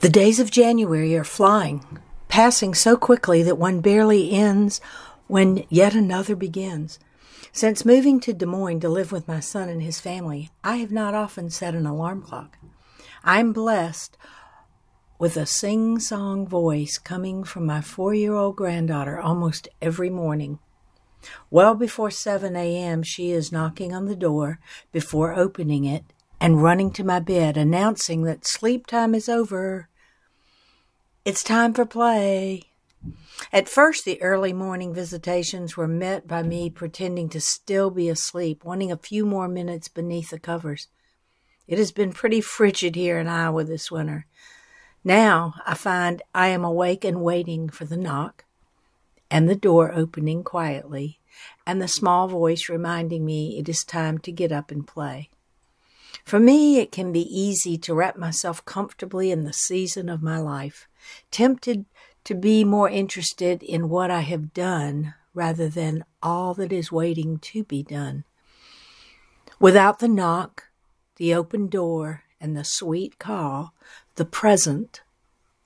The days of January are flying, passing so quickly that one barely ends when yet another begins. Since moving to Des Moines to live with my son and his family, I have not often set an alarm clock. I am blessed with a sing song voice coming from my four year old granddaughter almost every morning. Well before 7 a.m., she is knocking on the door before opening it and running to my bed, announcing that sleep time is over. It's time for play. At first, the early morning visitations were met by me pretending to still be asleep, wanting a few more minutes beneath the covers. It has been pretty frigid here in Iowa this winter. Now I find I am awake and waiting for the knock, and the door opening quietly, and the small voice reminding me it is time to get up and play. For me, it can be easy to wrap myself comfortably in the season of my life, tempted to be more interested in what I have done rather than all that is waiting to be done. Without the knock, the open door, and the sweet call, the present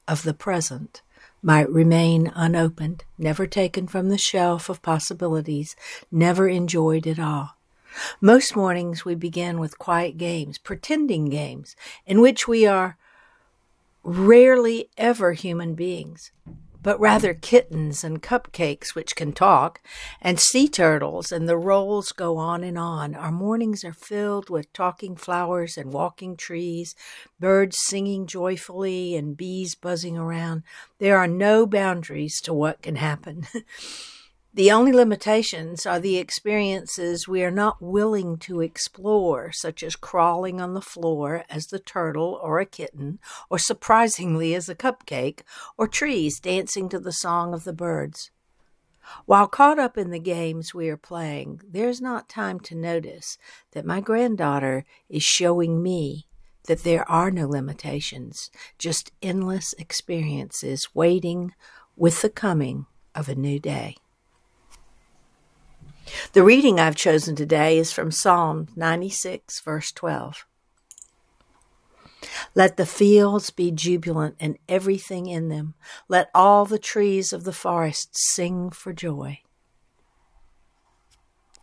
of the present might remain unopened, never taken from the shelf of possibilities, never enjoyed at all. Most mornings we begin with quiet games, pretending games, in which we are rarely ever human beings, but rather kittens and cupcakes which can talk, and sea turtles, and the roles go on and on. Our mornings are filled with talking flowers and walking trees, birds singing joyfully, and bees buzzing around. There are no boundaries to what can happen. The only limitations are the experiences we are not willing to explore, such as crawling on the floor as the turtle or a kitten, or surprisingly as a cupcake, or trees dancing to the song of the birds. While caught up in the games we are playing, there is not time to notice that my granddaughter is showing me that there are no limitations, just endless experiences waiting with the coming of a new day. The reading I've chosen today is from Psalm 96, verse 12. Let the fields be jubilant and everything in them. Let all the trees of the forest sing for joy.